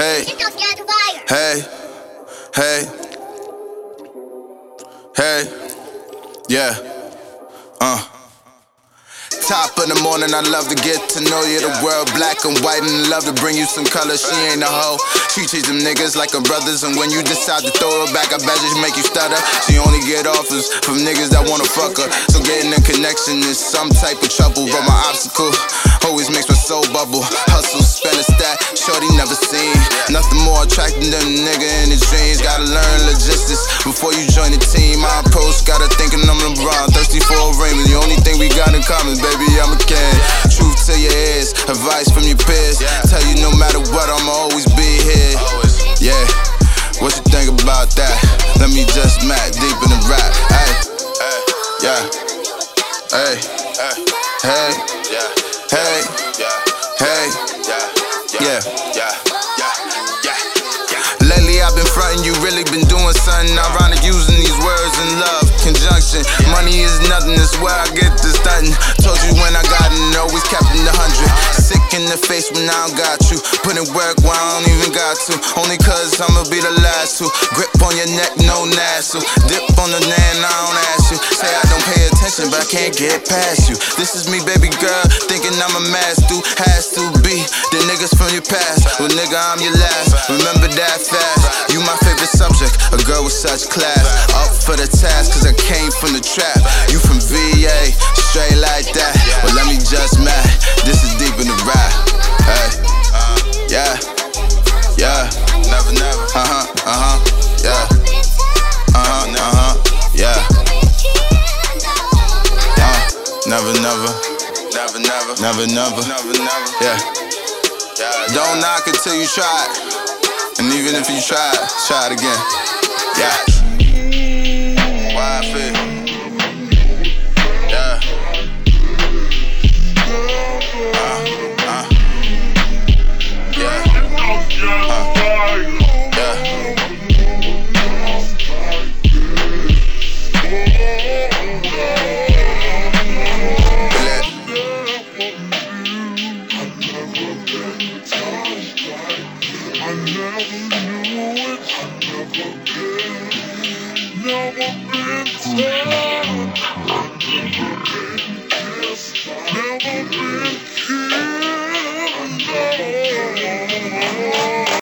Hey, hey, hey, hey, yeah, uh. Top of the morning, I love to get to know you. The world black and white, and love to bring you some color. She ain't a hoe. She treats them niggas like her brothers, and when you decide to throw her back, I bet she make you stutter. She only get offers from niggas that wanna fuck her. So getting a connection is some type of trouble, but my obstacle always makes my soul bubble. Hustle, spend a stat, shorty never seen. Nothing more attracting a nigga in his dreams. Gotta learn logistics before you join the team. My approach, gotta thinking I'm LeBron, thirsty for a ring. The only thing we got in common, baby I'm a king. Truth to your ears, advice from your peers. Tell you no matter what, I'ma always be here. Yeah, what you think about that? Let me just mat deep in the rap. Hey, yeah, hey, hey, hey, hey, yeah, yeah. Been frontin', you really been doing something ironic using these words in love conjunction. Money is nothing, that's where I get this stunting. Told you when I got it, always kept in the hundred. Sick in the face when I don't got you. Put work when I don't even got to. Only cause I'ma be the last to. Grip on your neck, no nassle. Dip on the land, I don't ask you. Say I don't pay attention, but I can't get past you. This is me, baby girl, thinking I'm a master. Has to be the niggas from your past. Well, nigga, I'm your last. Remember that fast. You my favorite subject, a girl with such class. Up for the task, cause I came from the trap. You from VA, straight like that. Well, let me just mad. This is deep in the rap. Hey, yeah, yeah. Never, never. Uh huh, uh huh, yeah. Uh huh, uh huh, yeah. Uh, never, never. Never, never. Never, never. Never, never. Yeah. Don't knock it till you try it. And even if you try it, try it again. Yeah. Never knew it. I never did. Never